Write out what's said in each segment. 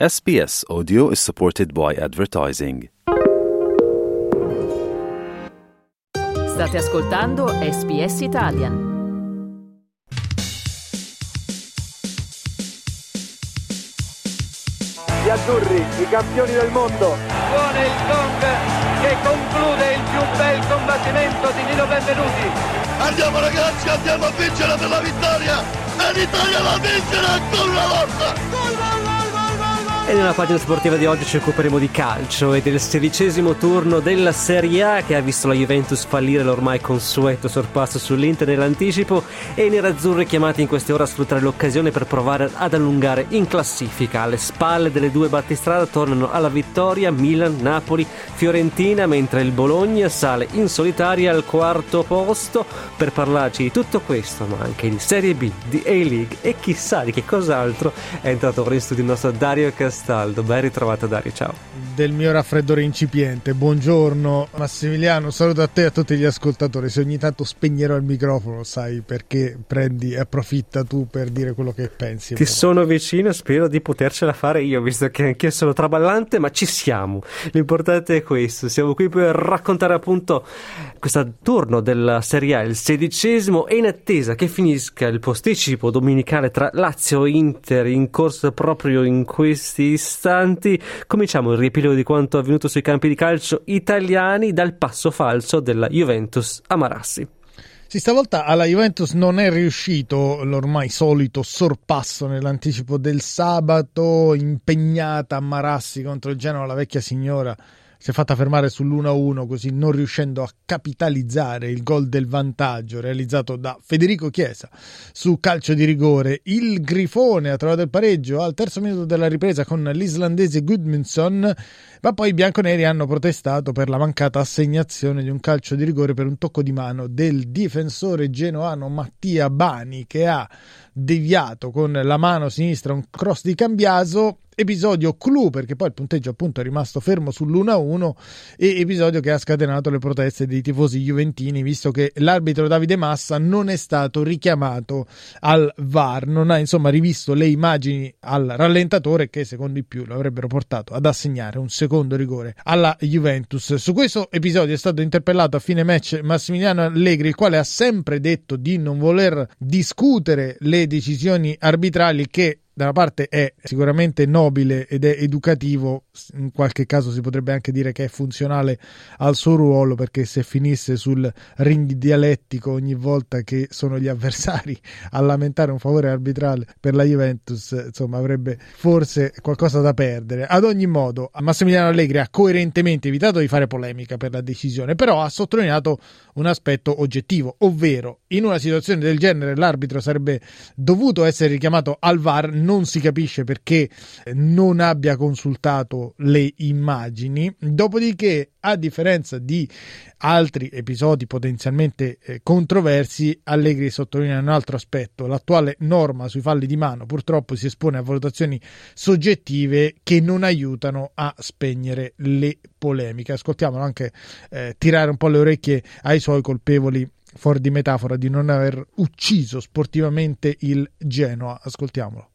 SBS Audio is supported by advertising. State ascoltando SBS Italian. Gli azzurri, i campioni del mondo. Suona il gong che conclude il più bel combattimento di Nino Benvenuti. Andiamo ragazzi, andiamo a vincere per la vittoria! E l'Italia la vincerà ancora una volta! E nella pagina sportiva di oggi ci occuperemo di calcio e del sedicesimo turno della Serie A che ha visto la Juventus fallire l'ormai consueto sorpasso sull'Inter nell'anticipo e i nerazzurri chiamati in queste ore a sfruttare l'occasione per provare ad allungare in classifica. Alle spalle delle due battistrada tornano alla vittoria Milan, Napoli, Fiorentina, mentre il Bologna sale in solitaria al quarto posto per parlarci di tutto questo, ma anche di Serie B, di A-League e chissà di che cos'altro è entrato ora in studio il nostro Dario Castelli Castaldo. Ben ritrovato Dario, ciao. Del mio raffreddore incipiente. Buongiorno Massimiliano, saluto a te e a tutti gli ascoltatori. Se ogni tanto spegnerò il microfono, sai perché prendi e approfitta tu per dire quello che pensi. Ti però. sono vicino, spero di potercela fare io, visto che anch'io sono traballante, ma ci siamo. L'importante è questo, siamo qui per raccontare appunto questo turno della Serie A, il sedicesimo, e in attesa che finisca il posticipo domenicale tra Lazio e Inter in corso proprio in questi istanti cominciamo il riepilogo di quanto avvenuto sui campi di calcio italiani dal passo falso della Juventus a Marassi. Sì, stavolta alla Juventus non è riuscito l'ormai solito sorpasso nell'anticipo del sabato, impegnata a Marassi contro il Genoa, la vecchia signora si è fatta fermare sull'1-1 così non riuscendo a capitalizzare il gol del vantaggio realizzato da Federico Chiesa su calcio di rigore. Il Grifone ha trovato il pareggio al terzo minuto della ripresa con l'islandese Gudmundsson, ma poi i bianconeri hanno protestato per la mancata assegnazione di un calcio di rigore per un tocco di mano del difensore genoano Mattia Bani che ha deviato con la mano sinistra un cross di Cambiaso episodio clou perché poi il punteggio appunto è rimasto fermo sull'1-1 e episodio che ha scatenato le proteste dei tifosi juventini visto che l'arbitro Davide Massa non è stato richiamato al VAR non ha insomma rivisto le immagini al rallentatore che secondo i più lo avrebbero portato ad assegnare un secondo rigore alla Juventus. Su questo episodio è stato interpellato a fine match Massimiliano Allegri il quale ha sempre detto di non voler discutere le decisioni arbitrali che da una parte è sicuramente nobile ed è educativo, in qualche caso si potrebbe anche dire che è funzionale al suo ruolo perché se finisse sul ring dialettico ogni volta che sono gli avversari a lamentare un favore arbitrale per la Juventus, insomma avrebbe forse qualcosa da perdere. Ad ogni modo, Massimiliano Allegri ha coerentemente evitato di fare polemica per la decisione, però ha sottolineato un aspetto oggettivo, ovvero in una situazione del genere l'arbitro sarebbe dovuto essere richiamato al VAR non si capisce perché non abbia consultato le immagini. Dopodiché, a differenza di altri episodi potenzialmente eh, controversi, Allegri sottolinea un altro aspetto. L'attuale norma sui falli di mano purtroppo si espone a valutazioni soggettive che non aiutano a spegnere le polemiche. Ascoltiamolo anche eh, tirare un po' le orecchie ai suoi colpevoli fuori di metafora di non aver ucciso sportivamente il Genoa. Ascoltiamolo.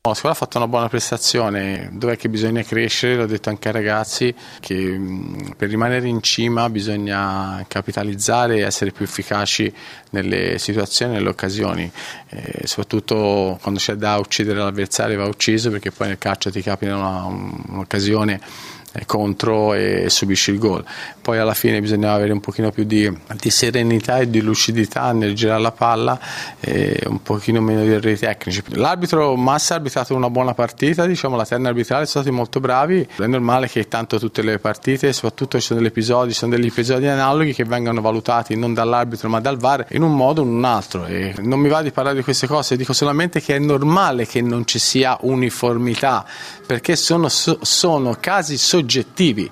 La scuola ha fatto una buona prestazione, dov'è che bisogna crescere, l'ho detto anche ai ragazzi, che per rimanere in cima bisogna capitalizzare e essere più efficaci nelle situazioni, nelle occasioni, e soprattutto quando c'è da uccidere l'avversario va ucciso perché poi nel calcio ti capita una, un'occasione contro e subisci il gol. Poi alla fine bisognava avere un pochino più di, di serenità e di lucidità nel girare la palla e un pochino meno di errori tecnici. L'arbitro Massa ha arbitrato una buona partita, diciamo la terna arbitrale sono stati molto bravi, è normale che tanto tutte le partite, soprattutto ci sono degli episodi, sono degli episodi analoghi che vengono valutati non dall'arbitro ma dal VAR in un modo o in un altro e non mi va di parlare di queste cose, dico solamente che è normale che non ci sia uniformità perché sono, sono casi soggettivi oggettivi.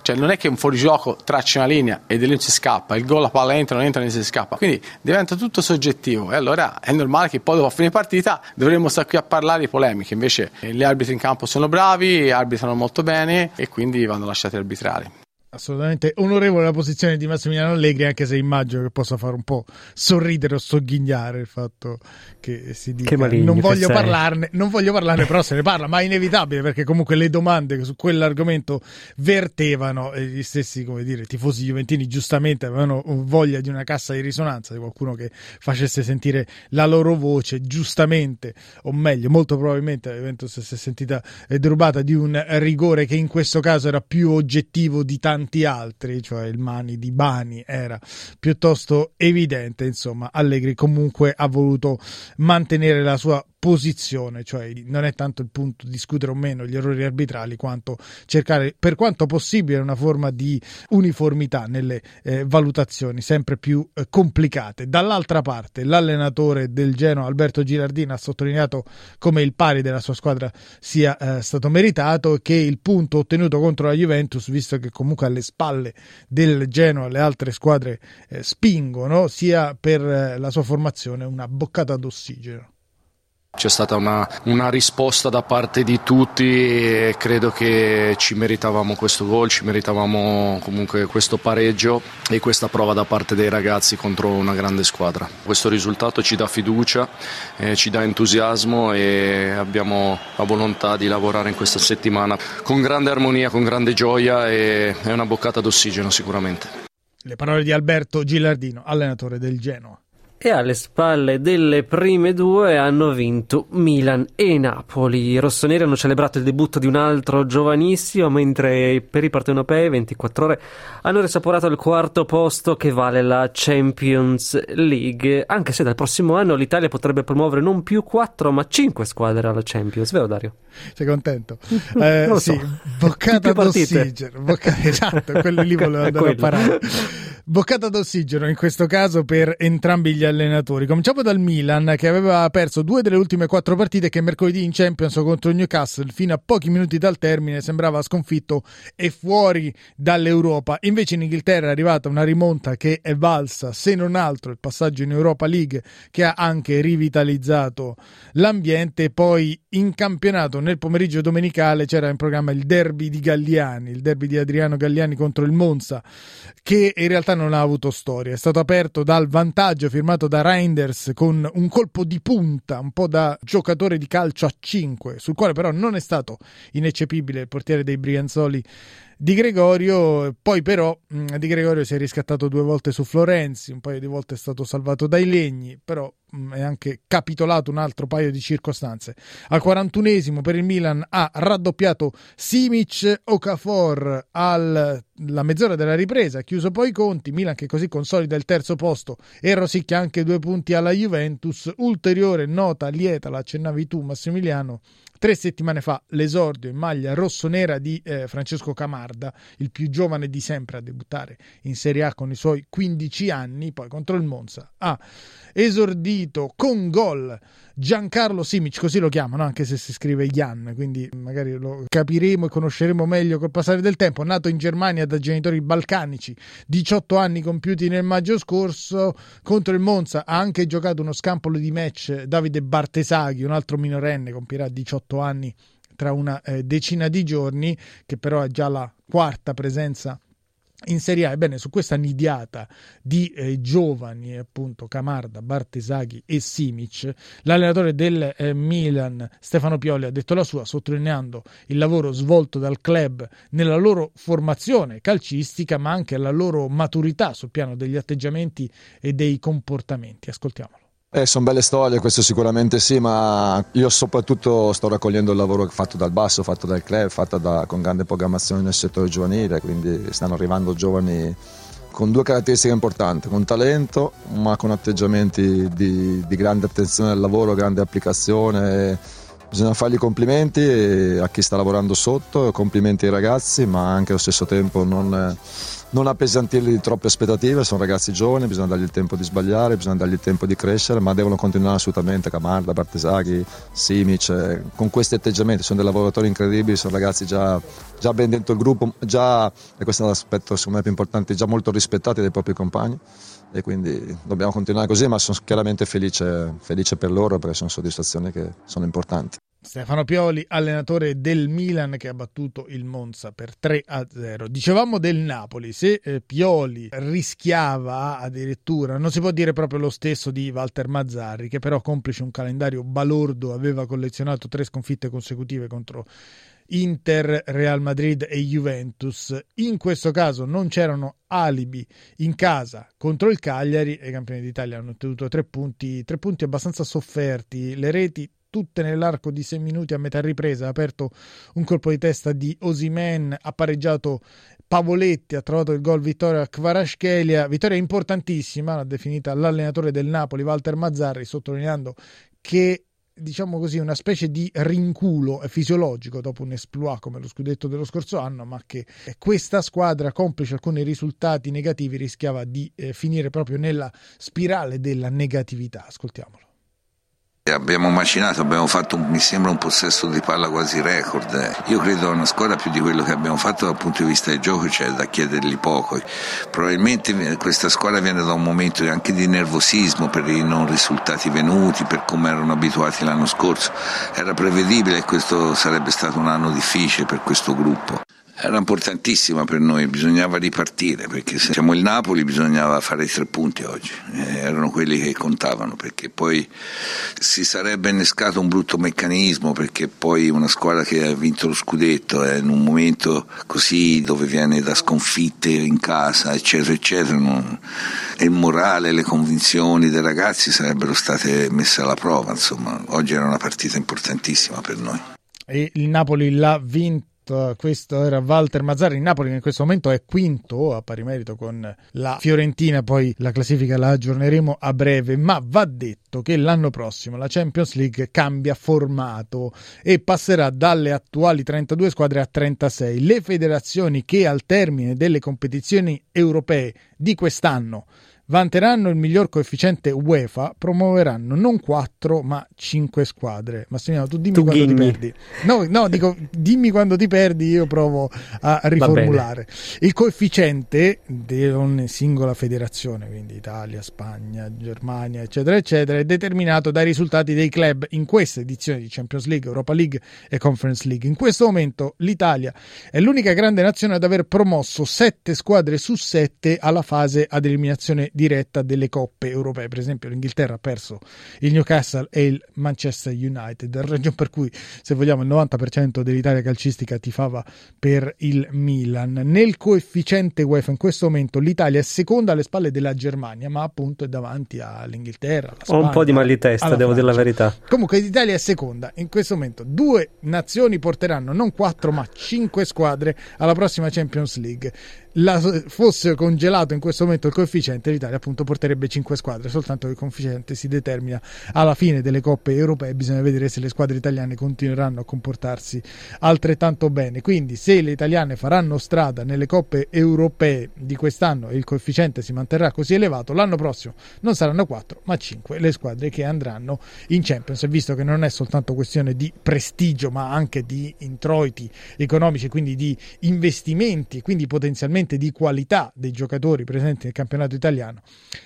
Cioè non è che un fuorigioco traccia una linea e di lì si scappa, il gol, la palla entra, non entra, non si scappa. Quindi diventa tutto soggettivo e allora è normale che poi dopo a fine partita dovremmo stare qui a parlare di polemiche. Invece gli arbitri in campo sono bravi, arbitrano molto bene e quindi vanno lasciati arbitrare. Assolutamente onorevole la posizione di Massimiliano Allegri, anche se immagino che possa fare un po' sorridere o sogghignare il fatto che si dica Che maligno non che voglio sei." parlarne, non voglio parlarne, però se ne parla, ma è inevitabile perché comunque le domande che su quell'argomento vertevano e gli stessi, come dire, tifosi juventini giustamente avevano voglia di una cassa di risonanza, di qualcuno che facesse sentire la loro voce, giustamente, o meglio, molto probabilmente la Juventus si è sentita eh, derubata di un rigore che in questo caso era più oggettivo di tanti altri, cioè il mani di Bani era piuttosto evidente, insomma, Allegri comunque ha voluto mantenere la sua posizione, cioè non è tanto il punto di discutere o meno gli errori arbitrali quanto cercare per quanto possibile una forma di uniformità nelle eh, valutazioni sempre più eh, complicate. Dall'altra parte l'allenatore del Genoa Alberto Girardini ha sottolineato come il pari della sua squadra sia eh, stato meritato e che il punto ottenuto contro la Juventus, visto che comunque alle spalle del Genoa le altre squadre eh, spingono, sia per eh, la sua formazione una boccata d'ossigeno. C'è stata una, una risposta da parte di tutti e credo che ci meritavamo questo gol, ci meritavamo comunque questo pareggio e questa prova da parte dei ragazzi contro una grande squadra. Questo risultato ci dà fiducia, eh, ci dà entusiasmo e abbiamo la volontà di lavorare in questa settimana con grande armonia, con grande gioia e è una boccata d'ossigeno sicuramente. Le parole di Alberto Gilardino, allenatore del Genoa. E alle spalle delle prime due hanno vinto Milan e Napoli. I rossoneri hanno celebrato il debutto di un altro giovanissimo, mentre per i partenopei 24 ore hanno risaporato il quarto posto che vale la Champions League. Anche se dal prossimo anno l'Italia potrebbe promuovere non più 4 ma 5 squadre alla Champions, vero Dario? Sei contento? Eh, Non lo so. sì, boccata d'ossigeno. Bocca- esatto, quello lì volevo andare a parare. Boccata d'ossigeno in questo caso per entrambi gli allenatori. Cominciamo dal Milan che aveva perso due delle ultime quattro partite che mercoledì in Champions contro Newcastle fino a pochi minuti dal termine sembrava sconfitto e fuori dall'Europa. Invece in Inghilterra è arrivata una rimonta che è valsa se non altro il passaggio in Europa League che ha anche rivitalizzato l'ambiente. Poi in campionato nel pomeriggio domenicale c'era in programma il derby di Galliani, il derby di Adriano Galliani contro il Monza, che in realtà non ha avuto storia. È stato aperto dal vantaggio firmato da Reinders con un colpo di punta, un po' da giocatore di calcio a 5, sul quale però non è stato ineccepibile il portiere dei Brianzoli di Gregorio, poi però mh, Di Gregorio si è riscattato due volte su Florenzi, un paio di volte è stato salvato dai legni, però mh, è anche capitolato un altro paio di circostanze. Al 41esimo per il Milan ha raddoppiato Simic Okafor alla mezz'ora della ripresa, chiuso poi i conti, Milan che così consolida il terzo posto e rosicchia anche due punti alla Juventus, ulteriore nota lieta, la accennavi tu Massimiliano, Tre settimane fa l'esordio in maglia rossonera di eh, Francesco Camarda, il più giovane di sempre a debuttare in Serie A con i suoi 15 anni, poi contro il Monza ha esordito con gol Giancarlo Simic, così lo chiamano, anche se si scrive Jan, quindi magari lo capiremo e conosceremo meglio col passare del tempo. Nato in Germania da genitori balcanici, 18 anni compiuti nel maggio scorso, contro il Monza ha anche giocato uno scampolo di match Davide Bartesaghi, un altro minorenne, compirà 18 anni tra una eh, decina di giorni, che però è già la quarta presenza in Serie A. Ebbene, su questa nidiata di eh, giovani, appunto Camarda, Bartesaghi e Simic, l'allenatore del eh, Milan, Stefano Pioli, ha detto la sua, sottolineando il lavoro svolto dal club nella loro formazione calcistica, ma anche la loro maturità sul piano degli atteggiamenti e dei comportamenti. Ascoltiamolo. Eh, sono belle storie, questo sicuramente sì, ma io soprattutto sto raccogliendo il lavoro fatto dal basso, fatto dal club, fatto da, con grande programmazione nel settore giovanile, quindi stanno arrivando giovani con due caratteristiche importanti, con talento ma con atteggiamenti di, di grande attenzione al lavoro, grande applicazione. Bisogna fargli complimenti a chi sta lavorando sotto, complimenti ai ragazzi, ma anche allo stesso tempo non, non appesantirli di troppe aspettative, sono ragazzi giovani, bisogna dargli il tempo di sbagliare, bisogna dargli il tempo di crescere, ma devono continuare assolutamente Camarda, Bartesaghi, Simic, eh, con questi atteggiamenti, sono dei lavoratori incredibili, sono ragazzi già, già ben dentro il gruppo, già, e questo è l'aspetto secondo me più importante, già molto rispettati dai propri compagni e quindi dobbiamo continuare così, ma sono chiaramente felice, felice per loro perché sono soddisfazioni che sono importanti. Stefano Pioli, allenatore del Milan che ha battuto il Monza per 3 a 0. Dicevamo del Napoli, se eh, Pioli rischiava addirittura, non si può dire proprio lo stesso di Walter Mazzarri, che però complice un calendario balordo, aveva collezionato tre sconfitte consecutive contro Inter, Real Madrid e Juventus. In questo caso non c'erano alibi in casa contro il Cagliari e i campioni d'Italia hanno ottenuto tre punti, tre punti abbastanza sofferti. Le reti tutte nell'arco di sei minuti a metà ripresa, ha aperto un colpo di testa di Osimen, ha pareggiato Pavoletti, ha trovato il gol vittoria a Kvarashkelia, vittoria importantissima, l'ha definita l'allenatore del Napoli Walter Mazzarri, sottolineando che diciamo così, una specie di rinculo fisiologico dopo un esploit come lo scudetto dello scorso anno, ma che questa squadra, complice alcuni risultati negativi, rischiava di eh, finire proprio nella spirale della negatività. Ascoltiamolo. Abbiamo macinato, abbiamo fatto un, mi sembra un possesso di palla quasi record. Io credo a una squadra più di quello che abbiamo fatto dal punto di vista del gioco c'è da chiedergli poco. Probabilmente questa squadra viene da un momento anche di nervosismo per i non risultati venuti, per come erano abituati l'anno scorso. Era prevedibile che questo sarebbe stato un anno difficile per questo gruppo era importantissima per noi, bisognava ripartire perché se siamo il Napoli bisognava fare i tre punti oggi, eh, erano quelli che contavano perché poi si sarebbe innescato un brutto meccanismo perché poi una squadra che ha vinto lo scudetto è in un momento così dove viene da sconfitte in casa eccetera eccetera non, il morale, le convinzioni dei ragazzi sarebbero state messe alla prova, insomma oggi era una partita importantissima per noi. E il Napoli l'ha vinto questo era Walter Mazzarri in Napoli che in questo momento è quinto a pari merito con la Fiorentina, poi la classifica la aggiorneremo a breve, ma va detto che l'anno prossimo la Champions League cambia formato e passerà dalle attuali 32 squadre a 36. Le federazioni che al termine delle competizioni europee di quest'anno vanteranno il miglior coefficiente UEFA, promuoveranno non 4 ma 5 squadre. Massimiliano, tu dimmi tu quando gimmi. ti perdi. No, no, dico dimmi quando ti perdi, io provo a riformulare. Il coefficiente di ogni singola federazione, quindi Italia, Spagna, Germania, eccetera, eccetera, è determinato dai risultati dei club in questa edizione di Champions League, Europa League e Conference League. In questo momento l'Italia è l'unica grande nazione ad aver promosso 7 squadre su 7 alla fase ad eliminazione diretta delle coppe europee. Per esempio, l'Inghilterra ha perso il Newcastle e il Manchester United, ragione per cui, se vogliamo, il 90% dell'Italia calcistica tifava per il Milan. Nel coefficiente UEFA in questo momento l'Italia è seconda alle spalle della Germania, ma appunto è davanti all'Inghilterra. Ho un po' di mal di testa, devo dire la verità. Comunque l'Italia è seconda. In questo momento due nazioni porteranno non quattro ma cinque squadre alla prossima Champions League la, fosse congelato in questo momento il coefficiente, l'Italia appunto porterebbe 5 squadre, soltanto che il coefficiente si determina alla fine delle coppe europee, bisogna vedere se le squadre italiane continueranno a comportarsi altrettanto bene. Quindi se le italiane faranno strada nelle coppe europee di quest'anno e il coefficiente si manterrà così elevato, l'anno prossimo non saranno 4 ma 5 le squadre che andranno in Champions, visto che non è soltanto questione di prestigio ma anche di introiti economici, quindi di investimenti, quindi potenzialmente sicuramente di qualità dei giocatori presenti nel campionato italiano.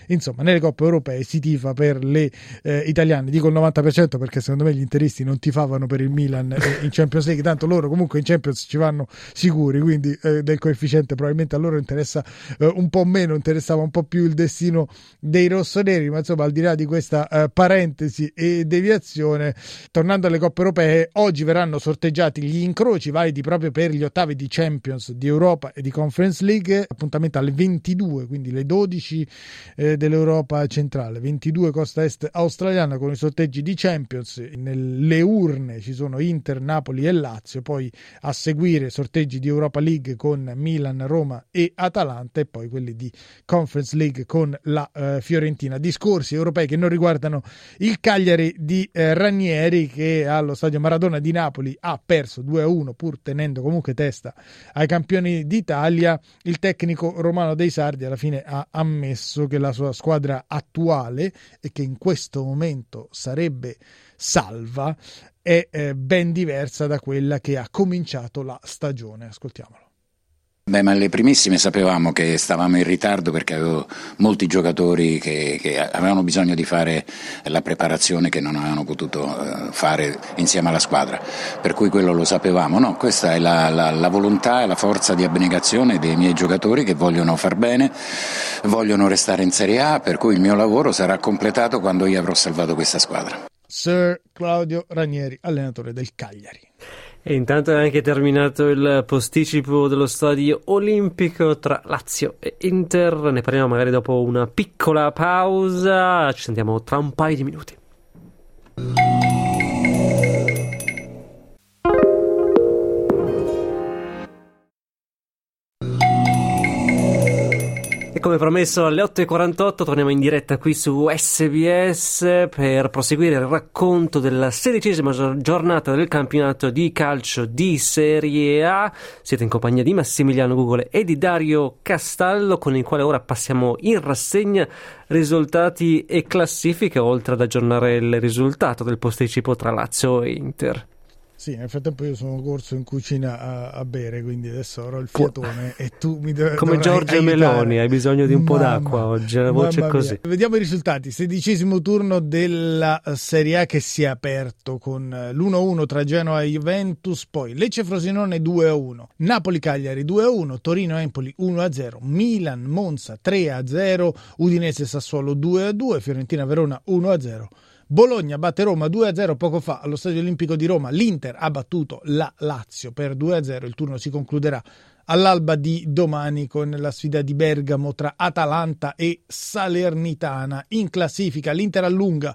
Insomma, nelle coppe europee si tifa per le eh, italiane, dico il 90% perché secondo me gli interisti non tifavano per il Milan in Champions League, tanto loro comunque in Champions ci vanno sicuri, quindi eh, del coefficiente probabilmente a loro interessa eh, un po' meno, interessava un po' più il destino dei rossoneri, ma insomma al di là di questa eh, parentesi e deviazione, tornando alle coppe europee, oggi verranno sorteggiati gli incroci validi proprio per gli ottavi di Champions di Europa e di Conference League, appuntamento alle 22, quindi le 12 eh, dell'Europa centrale, 22 costa est australiana con i sorteggi di Champions, nelle urne ci sono Inter, Napoli e Lazio, poi a seguire sorteggi di Europa League con Milan, Roma e Atalanta e poi quelli di Conference League con la eh, Fiorentina. Discorsi europei che non riguardano il Cagliari di eh, Ranieri che allo stadio Maradona di Napoli ha perso 2-1 pur tenendo comunque testa ai campioni d'Italia il tecnico romano dei Sardi alla fine ha ammesso che la sua squadra attuale e che in questo momento sarebbe salva è eh, ben diversa da quella che ha cominciato la stagione. Ascoltiamolo. Beh, ma le primissime sapevamo che stavamo in ritardo perché avevo molti giocatori che, che avevano bisogno di fare la preparazione che non avevano potuto uh, fare insieme alla squadra, per cui quello lo sapevamo. No, questa è la, la, la volontà e la forza di abnegazione dei miei giocatori che vogliono far bene, vogliono restare in Serie A, per cui il mio lavoro sarà completato quando io avrò salvato questa squadra. Sir Claudio Ranieri, allenatore del Cagliari. E intanto è anche terminato il posticipo dello stadio olimpico tra Lazio e Inter. Ne parliamo magari dopo una piccola pausa. Ci sentiamo tra un paio di minuti. Come promesso alle 8.48 torniamo in diretta qui su SBS per proseguire il racconto della sedicesima giornata del campionato di calcio di Serie A. Siete in compagnia di Massimiliano Gugole e di Dario Castallo con il quale ora passiamo in rassegna risultati e classifiche oltre ad aggiornare il risultato del posticipo tra Lazio e Inter. Sì, nel frattempo io sono corso in cucina a, a bere, quindi adesso avrò il fiatone e tu mi dov- Come Giorgio Meloni, hai bisogno di un po' d'acqua oggi, la voce è così. Mia. Vediamo i risultati, sedicesimo turno della Serie A che si è aperto con l'1-1 tra Genoa e Juventus, poi Lecce-Frosinone 2-1, Napoli-Cagliari 2-1, Torino-Empoli 1-0, Milan-Monza 3-0, Udinese-Sassuolo 2-2, Fiorentina-Verona 1-0. Bologna batte Roma 2-0 poco fa allo Stadio Olimpico di Roma. L'Inter ha battuto la Lazio per 2-0. Il turno si concluderà all'alba di domani con la sfida di Bergamo tra Atalanta e Salernitana. In classifica l'Inter allunga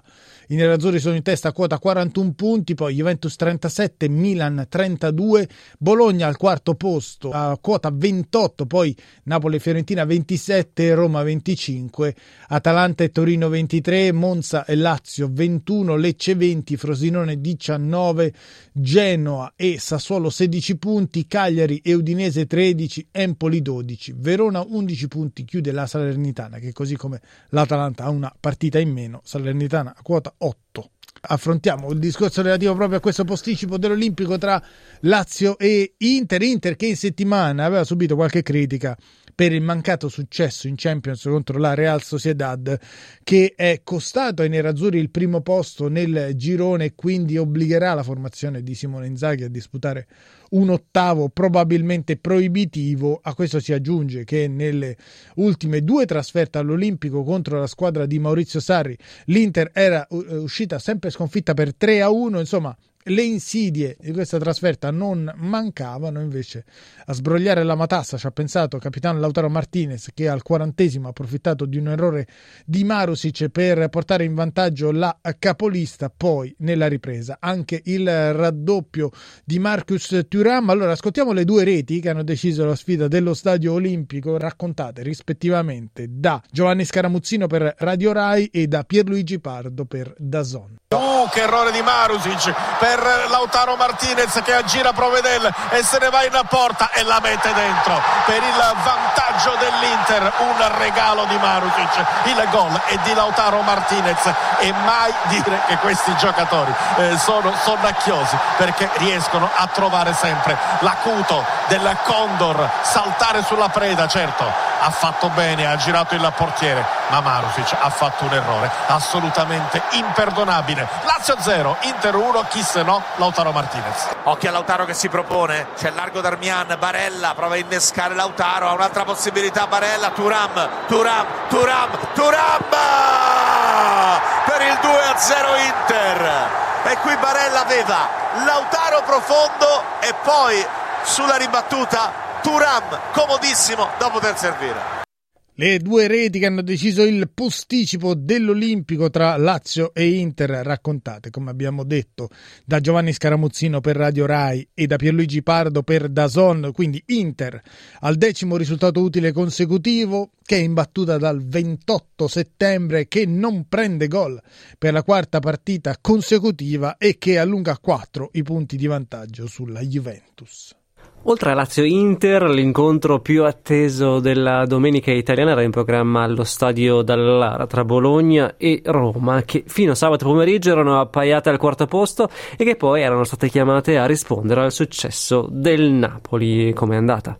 i nerazzurri sono in testa a quota 41 punti, poi Juventus 37, Milan 32, Bologna al quarto posto a quota 28, poi Napoli e Fiorentina 27, Roma 25, Atalanta e Torino 23, Monza e Lazio 21, Lecce 20, Frosinone 19, Genoa e Sassuolo 16 punti, Cagliari e Udinese 13, Empoli 12, Verona 11 punti, chiude la Salernitana che così come l'Atalanta ha una partita in meno, Salernitana a quota 8. Affrontiamo il discorso relativo proprio a questo posticipo dell'Olimpico tra Lazio e Inter. Inter che in settimana aveva subito qualche critica per il mancato successo in Champions contro la Real Sociedad che è costato ai nerazzurri il primo posto nel girone e quindi obbligherà la formazione di Simone Inzaghi a disputare un ottavo probabilmente proibitivo. A questo si aggiunge che nelle ultime due trasferte all'Olimpico contro la squadra di Maurizio Sarri l'Inter era uscita sempre sconfitta per 3 a 1, insomma le insidie di questa trasferta non mancavano, invece a sbrogliare la matassa ci ha pensato capitano Lautaro Martinez che al quarantesimo ha approfittato di un errore di Marusic per portare in vantaggio la capolista, poi nella ripresa anche il raddoppio di Marcus Thuram. Allora ascoltiamo le due reti che hanno deciso la sfida dello Stadio Olimpico raccontate rispettivamente da Giovanni Scaramuzzino per Radio Rai e da Pierluigi Pardo per Dazon. Uh, che errore di Marusic per Lautaro Martinez che aggira Provedel e se ne va in porta e la mette dentro per il vantaggio dell'Inter un regalo di Marusic il gol è di Lautaro Martinez e mai dire che questi giocatori eh, sono sonnacchiosi perché riescono a trovare sempre l'acuto del Condor saltare sulla preda certo ha fatto bene, ha girato il portiere, ma Marusic ha fatto un errore assolutamente imperdonabile. Lazio 0, Inter 1, chi se no Lautaro Martinez. Occhio a Lautaro che si propone, c'è largo Darmian, Barella prova a innescare Lautaro, ha un'altra possibilità Barella, Turam, Turam, Turam, Turam per il 2 a 0 Inter. E qui Barella aveva Lautaro profondo e poi sulla ribattuta Turam, comodissimo da poter servire. Le due reti che hanno deciso il posticipo dell'Olimpico tra Lazio e Inter, raccontate, come abbiamo detto, da Giovanni Scaramuzzino per Radio Rai e da Pierluigi Pardo per Dazon, quindi Inter al decimo risultato utile consecutivo, che è imbattuta dal 28 settembre, che non prende gol per la quarta partita consecutiva e che allunga a 4 i punti di vantaggio sulla Juventus. Oltre a Lazio-Inter, l'incontro più atteso della domenica italiana era in programma allo stadio Dallara tra Bologna e Roma, che fino a sabato pomeriggio erano appaiate al quarto posto e che poi erano state chiamate a rispondere al successo del Napoli. Com'è andata?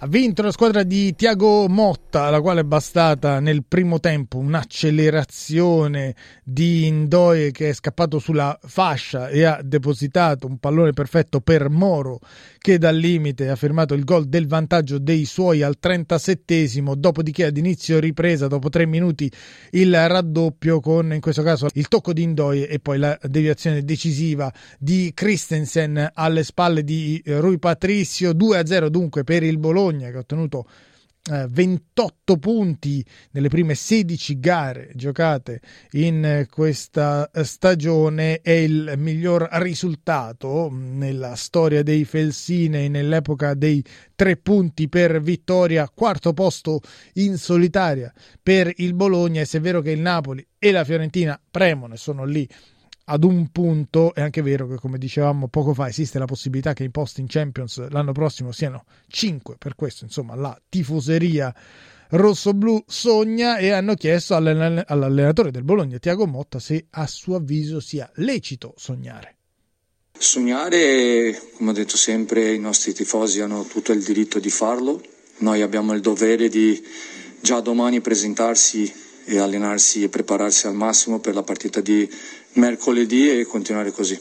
Ha vinto la squadra di Tiago Motta, alla quale è bastata nel primo tempo un'accelerazione di Indoie che è scappato sulla fascia e ha depositato un pallone perfetto per Moro che dal limite ha firmato il gol del vantaggio dei suoi al 37esimo, dopodiché ad inizio ripresa dopo tre minuti il raddoppio con in questo caso il tocco di Indoie e poi la deviazione decisiva di Christensen alle spalle di Rui Patricio 2-0 dunque per il Bologna Bologna che ha ottenuto 28 eh, punti nelle prime 16 gare giocate in questa stagione è il miglior risultato nella storia dei Felsine nell'epoca dei tre punti per vittoria quarto posto in solitaria per il Bologna e se è vero che il Napoli e la Fiorentina premono e sono lì ad un punto è anche vero che come dicevamo poco fa esiste la possibilità che i posti in Champions l'anno prossimo siano 5 per questo insomma la tifoseria rossoblù sogna e hanno chiesto all'allenatore del Bologna Tiago Motta se a suo avviso sia lecito sognare Sognare, come ho detto sempre, i nostri tifosi hanno tutto il diritto di farlo. Noi abbiamo il dovere di già domani presentarsi e allenarsi e prepararsi al massimo per la partita di mercoledì e continuare così.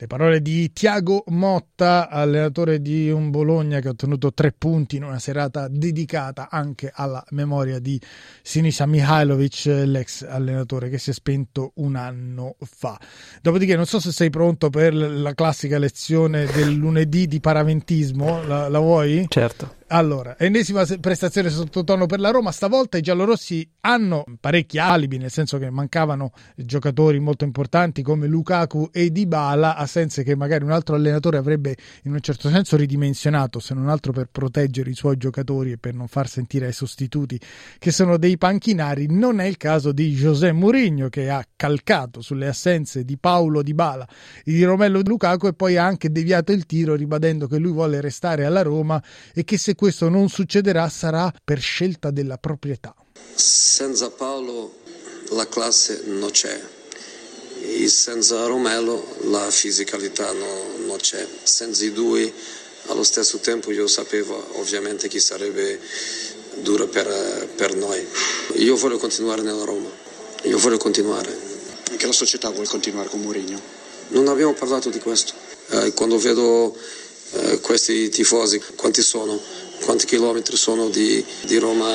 Le parole di Tiago Motta, allenatore di un Bologna che ha ottenuto tre punti in una serata dedicata anche alla memoria di Sinisa Mihailovic, l'ex allenatore che si è spento un anno fa. Dopodiché non so se sei pronto per la classica lezione del lunedì di paraventismo, la, la vuoi? Certo. Allora, ennesima prestazione sottotono per la Roma, stavolta i giallorossi hanno parecchi alibi, nel senso che mancavano giocatori molto importanti come Lukaku e Dybala, assenze che magari un altro allenatore avrebbe in un certo senso ridimensionato, se non altro per proteggere i suoi giocatori e per non far sentire ai sostituti che sono dei panchinari. Non è il caso di José Mourinho che ha calcato sulle assenze di Paolo Dybala e di Romello Lukaku e poi ha anche deviato il tiro ribadendo che lui vuole restare alla Roma e che se questo non succederà sarà per scelta della proprietà. Senza Paolo la classe non c'è e senza Romelo la fisicalità no, non c'è. Senza i due allo stesso tempo io sapevo ovviamente che sarebbe duro per, per noi. Io voglio continuare nella Roma, io voglio continuare. Anche la società vuole continuare con Mourinho? Non abbiamo parlato di questo. Eh, quando vedo eh, questi tifosi, quanti sono? Quanti chilometri sono di, di, Roma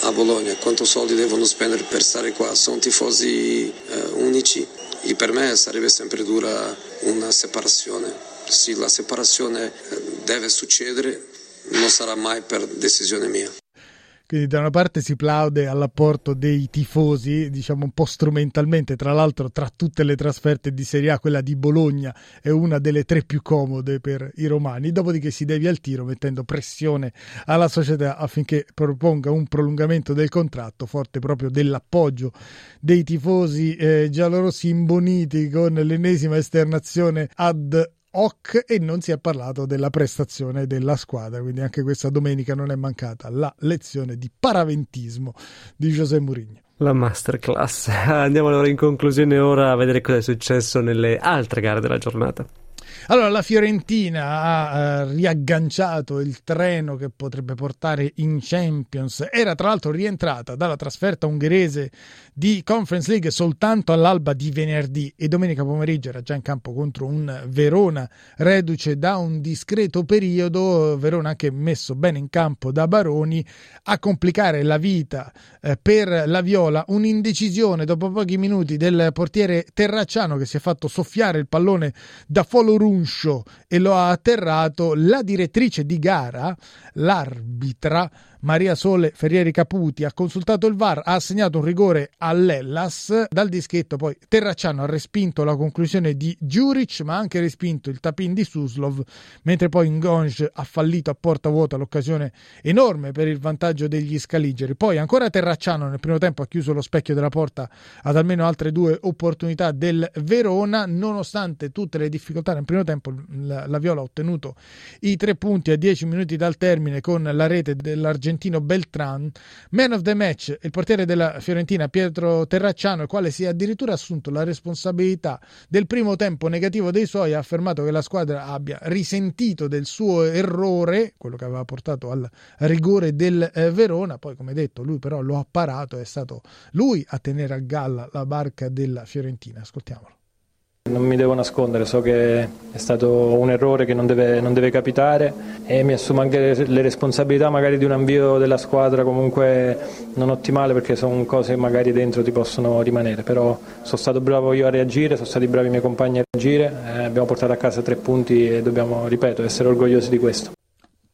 a Bologna, quanto soldi devono spendere per stare qua, sono tifosi eh, unici e per me sarebbe sempre dura una separazione. Sì, la separazione eh, deve succedere, non sarà mai per decisione mia. Quindi da una parte si plaude all'apporto dei tifosi, diciamo un po' strumentalmente, tra l'altro tra tutte le trasferte di Serie A quella di Bologna è una delle tre più comode per i romani, dopodiché si devia al tiro mettendo pressione alla società affinché proponga un prolungamento del contratto, forte proprio dell'appoggio dei tifosi eh, giallorossi imboniti con l'ennesima esternazione ad hoc e non si è parlato della prestazione della squadra, quindi anche questa domenica non è mancata la lezione di paraventismo di José Mourinho. La masterclass. Andiamo allora in conclusione ora a vedere cosa è successo nelle altre gare della giornata. Allora, la Fiorentina ha eh, riagganciato il treno che potrebbe portare in Champions. Era tra l'altro rientrata dalla trasferta ungherese di Conference League soltanto all'alba di venerdì e domenica pomeriggio era già in campo contro un Verona reduce da un discreto periodo. Verona anche messo bene in campo da Baroni a complicare la vita eh, per la Viola. Un'indecisione dopo pochi minuti del portiere Terracciano che si è fatto soffiare il pallone da Folorum Conscio e lo ha atterrato la direttrice di gara, l'arbitra Maria Sole Ferrieri Caputi ha consultato il VAR, ha assegnato un rigore all'Ellas. Dal dischetto poi Terracciano ha respinto la conclusione di Giuric, ma ha anche respinto il tapin di Suslov, mentre poi Ngonge ha fallito a porta vuota l'occasione enorme per il vantaggio degli scaligeri. Poi ancora Terracciano nel primo tempo ha chiuso lo specchio della porta ad almeno altre due opportunità del Verona, nonostante tutte le difficoltà nel primo tempo la, la Viola ha ottenuto i tre punti a dieci minuti dal termine con la rete dell'Argentina argentino Beltran, man of the match il portiere della Fiorentina Pietro Terracciano, il quale si è addirittura assunto la responsabilità del primo tempo negativo dei suoi, ha affermato che la squadra abbia risentito del suo errore, quello che aveva portato al rigore del eh, Verona, poi come detto lui però lo ha parato, è stato lui a tenere a galla la barca della Fiorentina. Ascoltiamolo. Non mi devo nascondere, so che è stato un errore che non deve, non deve, capitare e mi assumo anche le responsabilità magari di un avvio della squadra comunque non ottimale perché sono cose che magari dentro ti possono rimanere, però sono stato bravo io a reagire, sono stati bravi i miei compagni a reagire, eh, abbiamo portato a casa tre punti e dobbiamo, ripeto, essere orgogliosi di questo.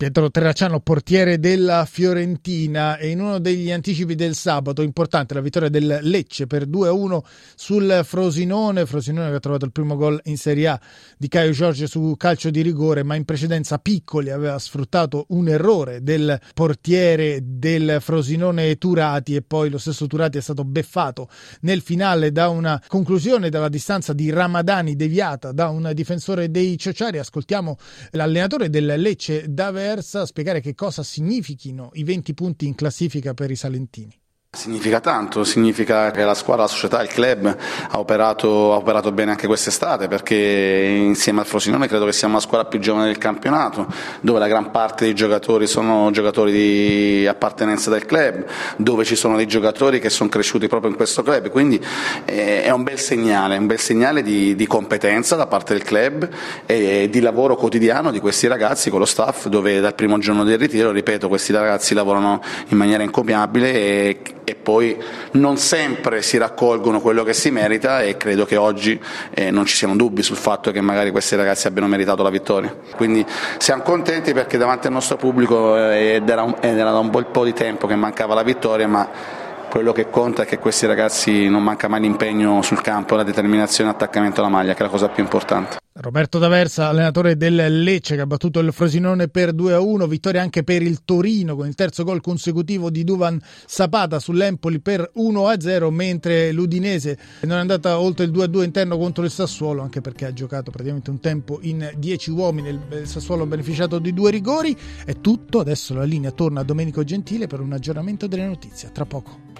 Pietro Terracciano, portiere della Fiorentina, e in uno degli anticipi del sabato, importante la vittoria del Lecce per 2-1 sul Frosinone. Frosinone che ha trovato il primo gol in Serie A di Caio Giorgio su calcio di rigore, ma in precedenza Piccoli aveva sfruttato un errore del portiere del Frosinone Turati e poi lo stesso Turati è stato beffato nel finale da una conclusione dalla distanza di Ramadani deviata da un difensore dei Ciociari. Ascoltiamo l'allenatore del Lecce, Davide diversa, spiegare che cosa significhino i 20 punti in classifica per i salentini. Significa tanto, significa che la squadra, la società, il club ha operato, ha operato, bene anche quest'estate perché insieme al Frosinone credo che siamo la squadra più giovane del campionato dove la gran parte dei giocatori sono giocatori di appartenenza del club, dove ci sono dei giocatori che sono cresciuti proprio in questo club, quindi eh, è un bel segnale, un bel segnale di, di, competenza da parte del club e di lavoro quotidiano di questi ragazzi con lo staff dove dal primo giorno del ritiro, ripeto, questi ragazzi lavorano in maniera incompiabile e e poi non sempre si raccolgono quello che si merita e credo che oggi eh, non ci siano dubbi sul fatto che magari questi ragazzi abbiano meritato la vittoria. Quindi siamo contenti perché davanti al nostro pubblico eh, ed era, un, ed era da un bel po' di tempo che mancava la vittoria, ma quello che conta è che questi ragazzi non manca mai l'impegno sul campo, la determinazione e l'attaccamento alla maglia, che è la cosa più importante. Roberto D'Aversa, allenatore del Lecce che ha battuto il Frosinone per 2-1, vittoria anche per il Torino con il terzo gol consecutivo di Duvan Zapata sull'Empoli per 1-0, mentre l'Udinese non è andata oltre il 2-2 interno contro il Sassuolo, anche perché ha giocato praticamente un tempo in 10 uomini, il Sassuolo ha beneficiato di due rigori. È tutto, adesso la linea torna a Domenico Gentile per un aggiornamento delle notizie, tra poco.